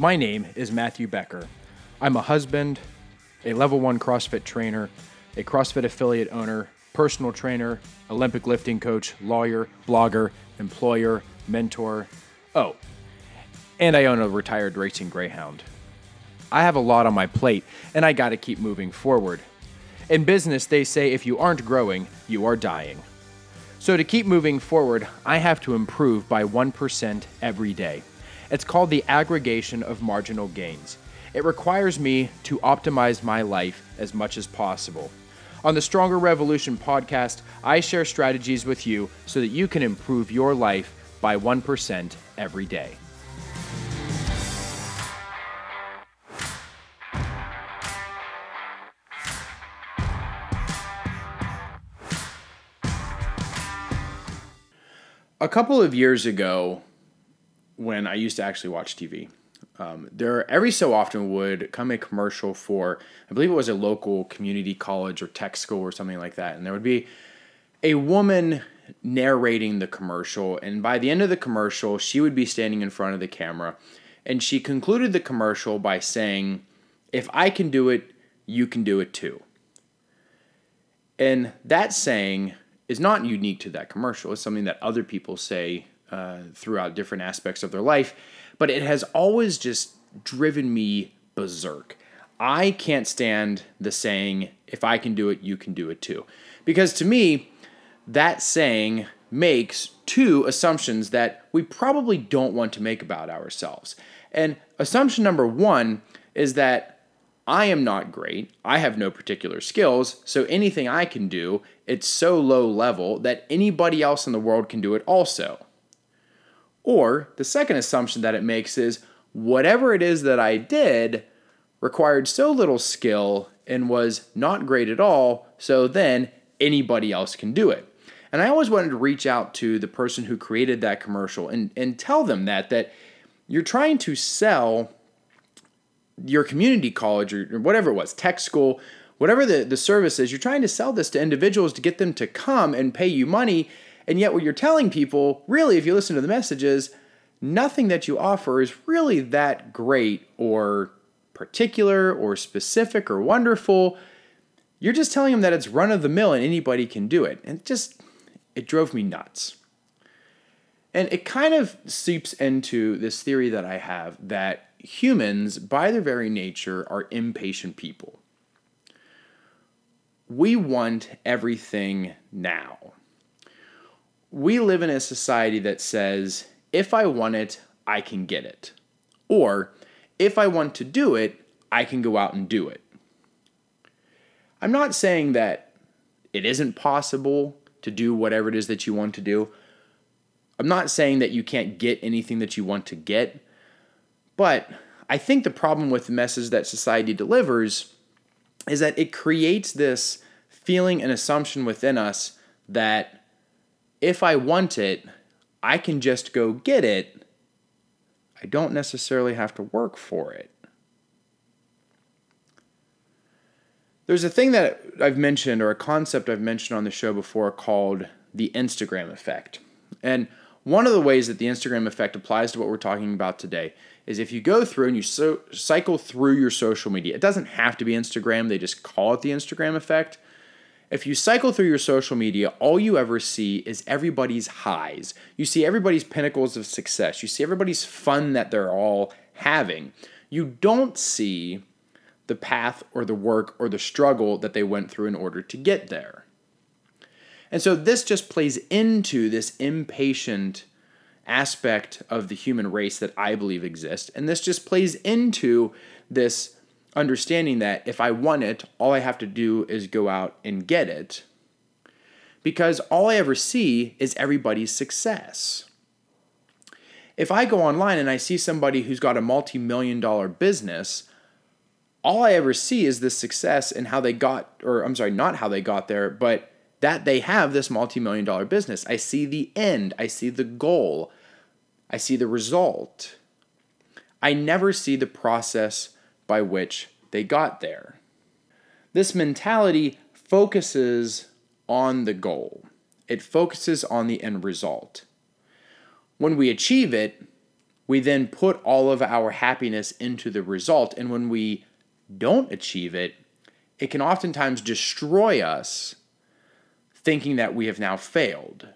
My name is Matthew Becker. I'm a husband, a level one CrossFit trainer, a CrossFit affiliate owner, personal trainer, Olympic lifting coach, lawyer, blogger, employer, mentor. Oh, and I own a retired racing greyhound. I have a lot on my plate, and I gotta keep moving forward. In business, they say if you aren't growing, you are dying. So to keep moving forward, I have to improve by 1% every day. It's called the aggregation of marginal gains. It requires me to optimize my life as much as possible. On the Stronger Revolution podcast, I share strategies with you so that you can improve your life by 1% every day. A couple of years ago, when I used to actually watch TV. Um, there every so often would come a commercial for I believe it was a local community college or tech school or something like that, and there would be a woman narrating the commercial, and by the end of the commercial, she would be standing in front of the camera, and she concluded the commercial by saying, "If I can do it, you can do it too." And that saying is not unique to that commercial. It's something that other people say uh, throughout different aspects of their life, but it has always just driven me berserk. I can't stand the saying, if I can do it, you can do it too. Because to me, that saying makes two assumptions that we probably don't want to make about ourselves. And assumption number one is that I am not great. I have no particular skills. So anything I can do, it's so low level that anybody else in the world can do it also. Or the second assumption that it makes is whatever it is that I did required so little skill and was not great at all, so then anybody else can do it. And I always wanted to reach out to the person who created that commercial and, and tell them that that you're trying to sell your community college or, whatever it was, tech school, whatever the, the service is, you're trying to sell this to individuals to get them to come and pay you money and yet, what you're telling people, really, if you listen to the messages, nothing that you offer is really that great or particular or specific or wonderful. You're just telling them that it's run of the mill and anybody can do it. And it just, it drove me nuts. And it kind of seeps into this theory that I have that humans, by their very nature, are impatient people. We want everything now we live in a society that says, if I want it, I can get it. Or, if I want to do it, I can go out and do it. I'm not saying that it isn't possible to do whatever it is that you want to do. I'm not saying that you can't get anything that you want to get. But I think the problem with the message that society delivers is that it creates this feeling and assumption within us that if I want it, I can just go get it. I don't necessarily have to work for it. There's a thing that I've mentioned, or a concept I've mentioned on the show before called the Instagram effect. And one of the ways that the Instagram effect applies to what we're talking about today is if you go through and you so, cycle through your social media, it doesn't have to be Instagram, they just call it the Instagram effect. If you cycle through your social media, all you ever see is everybody's highs. You see everybody's pinnacles of success. You see everybody's fun that they're all having. You don't see the path or the work or the struggle that they went through in order to get there. And so this just plays into this impatient aspect of the human race that I believe exists. And this just plays into this understanding that if I want it, all I have to do is go out and get it. Because all I ever see is everybody's success. If I go online and I see somebody who's got a multi million dollar business, all I ever see is this success and how they got, or I'm sorry, not how they got there, but that they have this multi million dollar business. I see the end, I see the goal, I see the result. I never see the process by which they got there. This mentality focuses on the goal, it focuses on the end result. When we achieve it, we then put all of our happiness into the result. And when we don't achieve it, it can oftentimes destroy us thinking that we have now failed.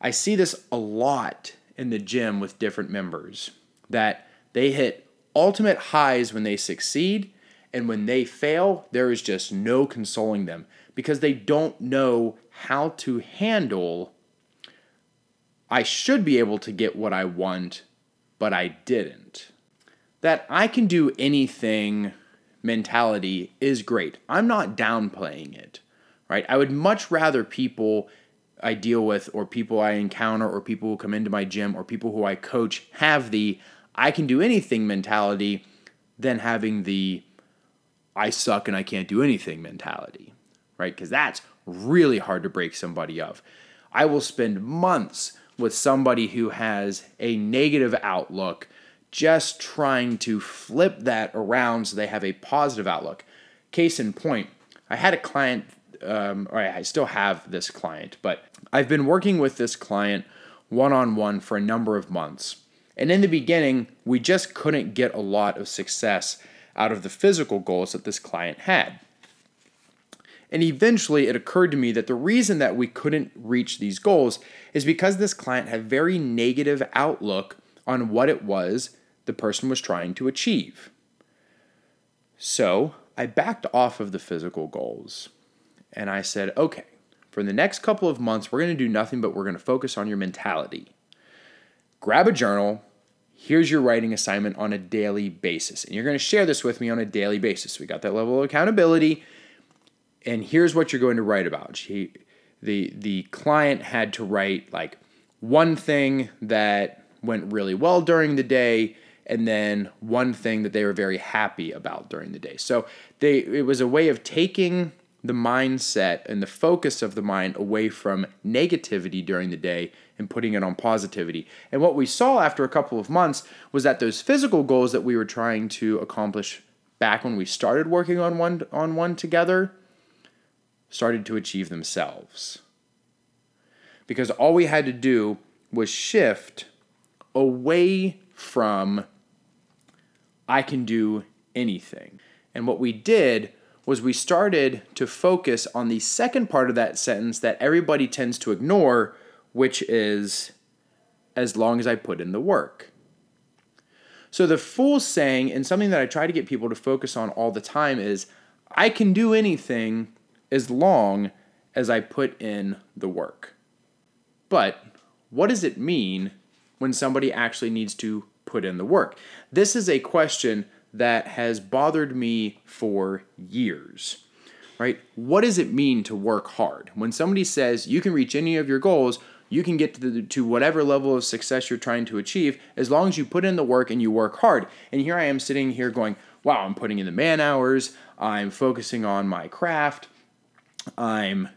I see this a lot in the gym with different members that they hit ultimate highs when they succeed, and when they fail, there is just no consoling them because they don't know how to handle. I should be able to get what I want, but I didn't. That I can do anything mentality is great. I'm not downplaying it, right? I would much rather people I deal with, or people I encounter, or people who come into my gym, or people who I coach have the I can do anything mentality than having the I suck and I can't do anything mentality, right? Because that's really hard to break somebody of. I will spend months with somebody who has a negative outlook just trying to flip that around so they have a positive outlook. Case in point, I had a client, um, or I still have this client, but I've been working with this client one on one for a number of months. And in the beginning, we just couldn't get a lot of success out of the physical goals that this client had. And eventually, it occurred to me that the reason that we couldn't reach these goals is because this client had very negative outlook on what it was the person was trying to achieve. So I backed off of the physical goals and I said, okay, for the next couple of months, we're going to do nothing but we're going to focus on your mentality. Grab a journal. Here's your writing assignment on a daily basis. And you're going to share this with me on a daily basis. We got that level of accountability. And here's what you're going to write about. She, the, the client had to write like one thing that went really well during the day and then one thing that they were very happy about during the day. So they it was a way of taking the mindset and the focus of the mind away from negativity during the day and putting it on positivity. And what we saw after a couple of months was that those physical goals that we were trying to accomplish back when we started working on one on one together started to achieve themselves. Because all we had to do was shift away from I can do anything. And what we did was we started to focus on the second part of that sentence that everybody tends to ignore, which is as long as I put in the work. So the full saying, and something that I try to get people to focus on all the time, is I can do anything as long as I put in the work. But what does it mean when somebody actually needs to put in the work? This is a question that has bothered me for years. Right? What does it mean to work hard? When somebody says you can reach any of your goals, you can get to, the, to whatever level of success you're trying to achieve as long as you put in the work and you work hard. And here I am sitting here going, wow, I'm putting in the man hours, I'm focusing on my craft, I'm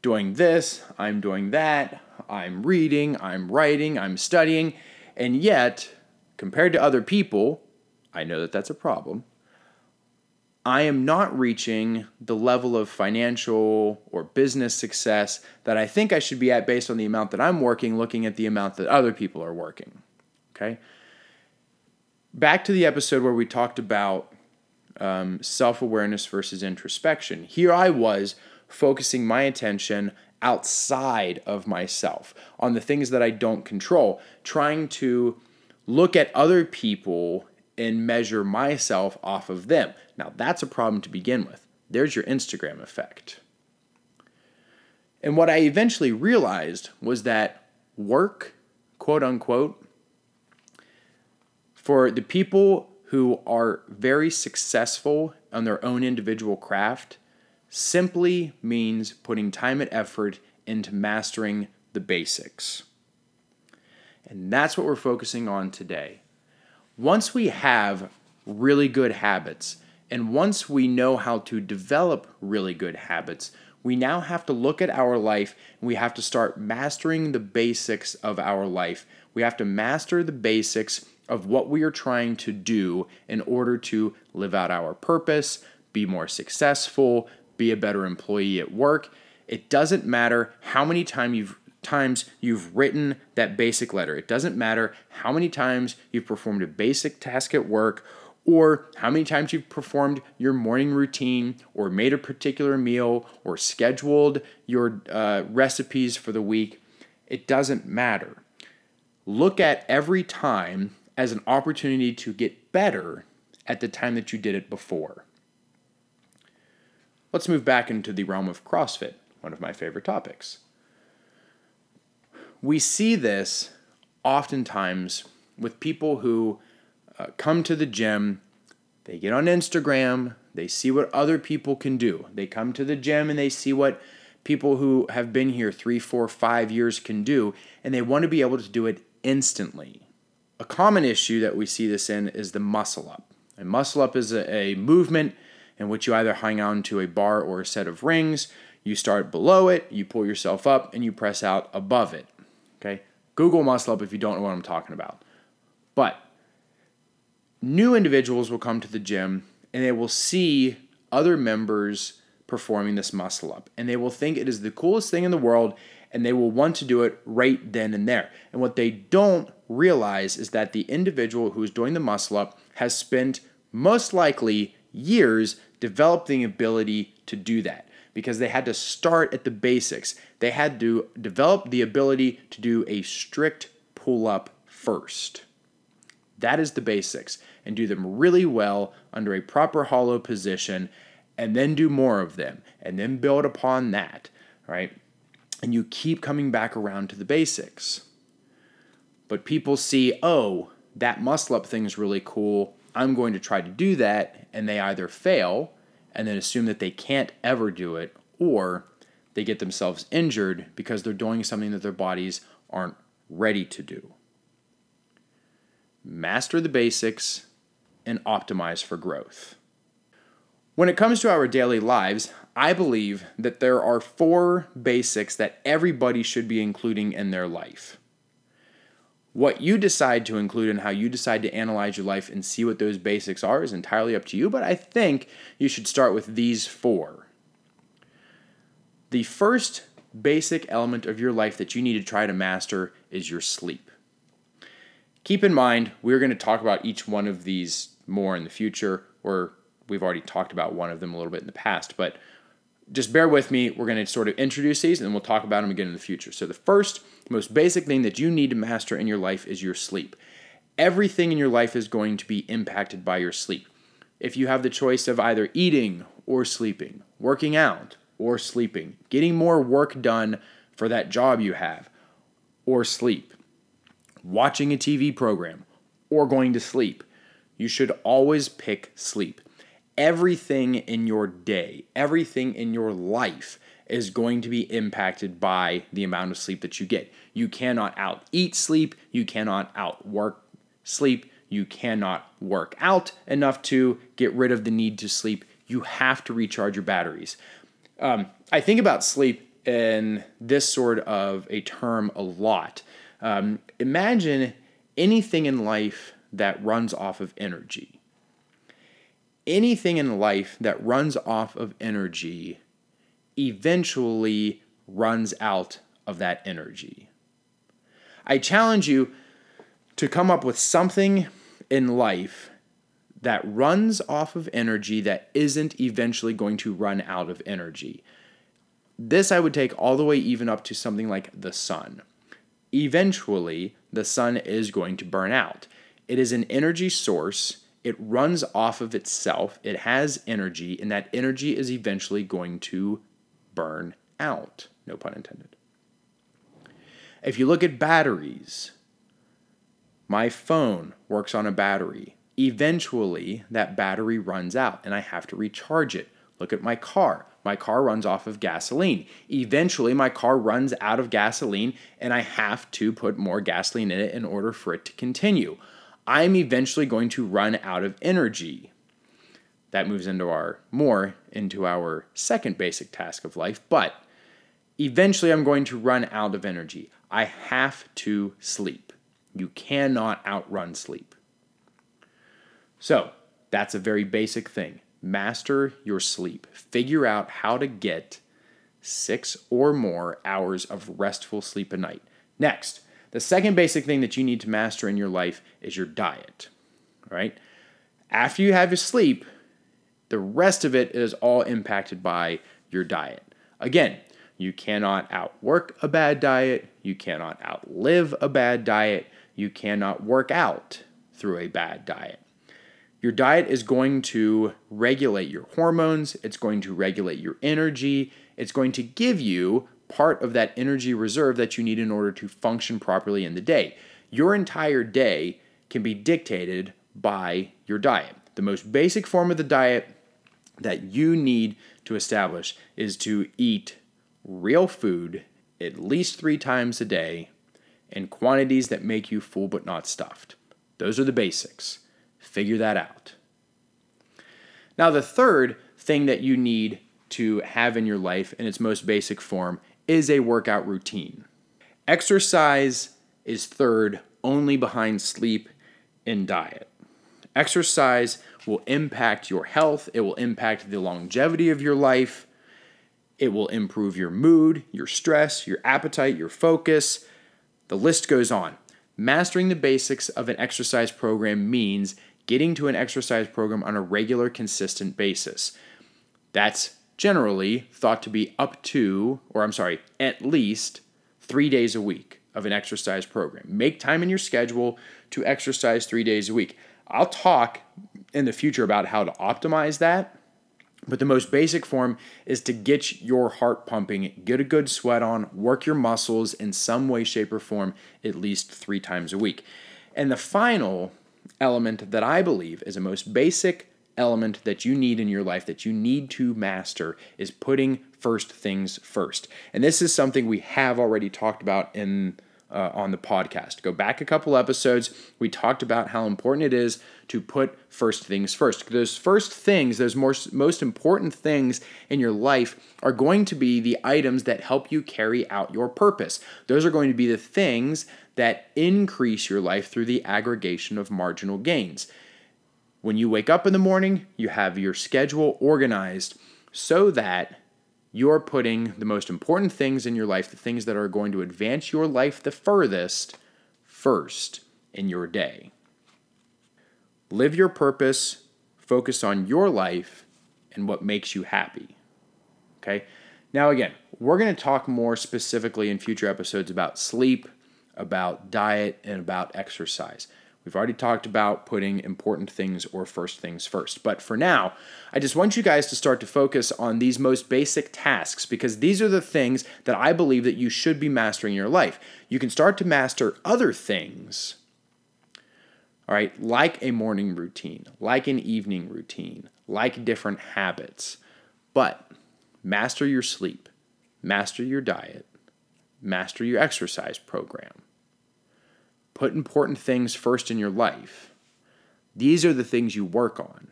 doing this, I'm doing that, I'm reading, I'm writing, I'm studying, and yet, compared to other people, I know that that's a problem. I am not reaching the level of financial or business success that I think I should be at based on the amount that I'm working, looking at the amount that other people are working. Okay? Back to the episode where we talked about um, self awareness versus introspection. Here I was focusing my attention outside of myself on the things that I don't control, trying to look at other people and measure myself off of them. Now, that's a problem to begin with. There's your Instagram effect. And what I eventually realized was that work, quote unquote, for the people who are very successful on their own individual craft simply means putting time and effort into mastering the basics. And that's what we're focusing on today once we have really good habits, and once we know how to develop really good habits, we now have to look at our life and we have to start mastering the basics of our life. We have to master the basics of what we are trying to do in order to live out our purpose, be more successful, be a better employee at work. It doesn't matter how many time you've times you've written that basic letter. It doesn't matter how many times you've performed a basic task at work or how many times you've performed your morning routine or made a particular meal or scheduled your uh, recipes for the week. It doesn't matter. Look at every time as an opportunity to get better at the time that you did it before. Let's move back into the realm of CrossFit, one of my favorite topics. We see this oftentimes with people who uh, come to the gym, they get on Instagram, they see what other people can do. They come to the gym and they see what people who have been here three, four, five years can do, and they want to be able to do it instantly. A common issue that we see this in is the muscle up. A muscle up is a, a movement in which you either hang on to a bar or a set of rings. You start below it, you pull yourself up, and you press out above it. Google muscle up if you don't know what I'm talking about. But new individuals will come to the gym and they will see other members performing this muscle up and they will think it is the coolest thing in the world and they will want to do it right then and there. And what they don't realize is that the individual who is doing the muscle up has spent most likely years developing the ability to do that because they had to start at the basics. They had to develop the ability to do a strict pull up first. That is the basics and do them really well under a proper hollow position and then do more of them and then build upon that, right? And you keep coming back around to the basics. But people see, oh, that muscle up thing is really cool. I'm going to try to do that. And they either fail and then assume that they can't ever do it, or they get themselves injured because they're doing something that their bodies aren't ready to do. Master the basics and optimize for growth. When it comes to our daily lives, I believe that there are four basics that everybody should be including in their life. What you decide to include and how you decide to analyze your life and see what those basics are is entirely up to you, but I think you should start with these four. The first basic element of your life that you need to try to master is your sleep. Keep in mind, we're going to talk about each one of these more in the future, or we've already talked about one of them a little bit in the past, but just bear with me. We're going to sort of introduce these and we'll talk about them again in the future. So, the first, most basic thing that you need to master in your life is your sleep. Everything in your life is going to be impacted by your sleep. If you have the choice of either eating or sleeping, working out or sleeping, getting more work done for that job you have or sleep, watching a TV program, or going to sleep, you should always pick sleep. Everything in your day, everything in your life is going to be impacted by the amount of sleep that you get. You cannot out eat sleep, you cannot outwork sleep, you cannot work out enough to get rid of the need to sleep. You have to recharge your batteries. Um, I think about sleep in this sort of a term a lot um, imagine anything in life that runs off of energy. Anything in life that runs off of energy eventually runs out of that energy. I challenge you to come up with something in life that runs off of energy that isn't eventually going to run out of energy. This I would take all the way even up to something like the sun eventually the sun is going to burn out. It is an energy source. It runs off of itself. It has energy, and that energy is eventually going to burn out. No pun intended. If you look at batteries, my phone works on a battery. Eventually, that battery runs out, and I have to recharge it. Look at my car. My car runs off of gasoline. Eventually, my car runs out of gasoline, and I have to put more gasoline in it in order for it to continue. I'm eventually going to run out of energy. That moves into our more into our second basic task of life, but eventually I'm going to run out of energy. I have to sleep. You cannot outrun sleep. So, that's a very basic thing master your sleep. Figure out how to get six or more hours of restful sleep a night. Next, the second basic thing that you need to master in your life is your diet. Right? After you have your sleep, the rest of it is all impacted by your diet. Again, you cannot outwork a bad diet, you cannot outlive a bad diet, you cannot work out through a bad diet. Your diet is going to regulate your hormones, it's going to regulate your energy, it's going to give you part of that energy reserve that you need in order to function properly in the day. Your entire day can be dictated by your diet. The most basic form of the diet that you need to establish is to eat real food at least three times a day in quantities that make you full but not stuffed. Those are the basics. Figure that out. Now, the third thing that you need to have in your life in its most basic form is a workout routine. Exercise is third only behind sleep and diet. Exercise will impact your health, it will impact the longevity of your life, it will improve your mood, your stress, your appetite, your focus. The list goes on. Mastering the basics of an exercise program means getting to an exercise program on a regular, consistent basis. That's generally thought to be up to, or I'm sorry, at least three days a week of an exercise program. Make time in your schedule to exercise three days a week. I'll talk in the future about how to optimize that. But the most basic form is to get your heart pumping, get a good sweat on, work your muscles in some way, shape, or form at least three times a week. And the final element that I believe is the most basic element that you need in your life that you need to master is putting first things first. And this is something we have already talked about in uh, on the podcast. Go back a couple episodes. We talked about how important it is to put first things first. Those first things, those most, most important things in your life, are going to be the items that help you carry out your purpose. Those are going to be the things that increase your life through the aggregation of marginal gains. When you wake up in the morning, you have your schedule organized so that you're putting the most important things in your life, the things that are going to advance your life the furthest, first in your day. Live your purpose, focus on your life and what makes you happy. Okay? Now, again, we're going to talk more specifically in future episodes about sleep, about diet, and about exercise. We've already talked about putting important things or first things first. But for now, I just want you guys to start to focus on these most basic tasks because these are the things that I believe that you should be mastering in your life. You can start to master other things, all right, like a morning routine, like an evening routine, like different habits. But master your sleep, master your diet, master your exercise program Put important things first in your life. These are the things you work on.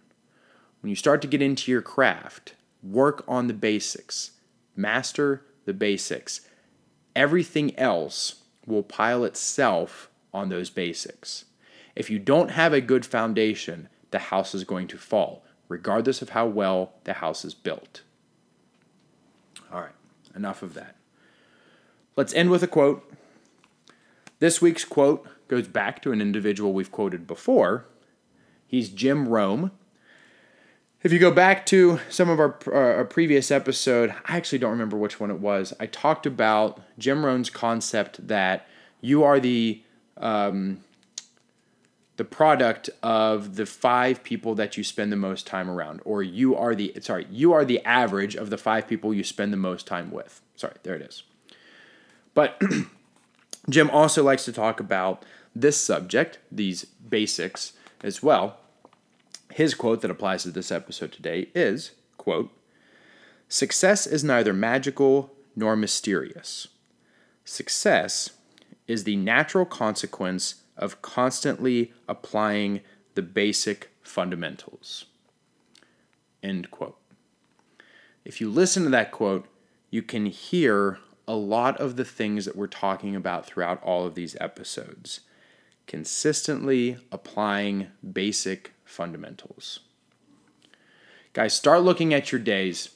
When you start to get into your craft, work on the basics, master the basics. Everything else will pile itself on those basics. If you don't have a good foundation, the house is going to fall, regardless of how well the house is built. All right, enough of that. Let's end with a quote. This week's quote goes back to an individual we've quoted before. He's Jim Rohn. If you go back to some of our, uh, our previous episode, I actually don't remember which one it was. I talked about Jim Rohn's concept that you are the um, the product of the five people that you spend the most time around, or you are the sorry, you are the average of the five people you spend the most time with. Sorry, there it is. But Jim also likes to talk about this subject, these basics as well. His quote that applies to this episode today is, quote, Success is neither magical nor mysterious. Success is the natural consequence of constantly applying the basic fundamentals. End quote. If you listen to that quote, you can hear a lot of the things that we're talking about throughout all of these episodes consistently applying basic fundamentals. Guys, start looking at your days.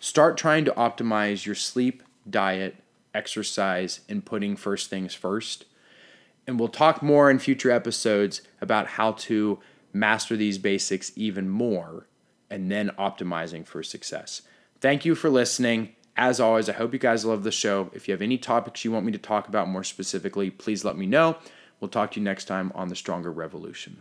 Start trying to optimize your sleep, diet, exercise, and putting first things first. And we'll talk more in future episodes about how to master these basics even more and then optimizing for success. Thank you for listening. As always, I hope you guys love the show. If you have any topics you want me to talk about more specifically, please let me know. We'll talk to you next time on The Stronger Revolution.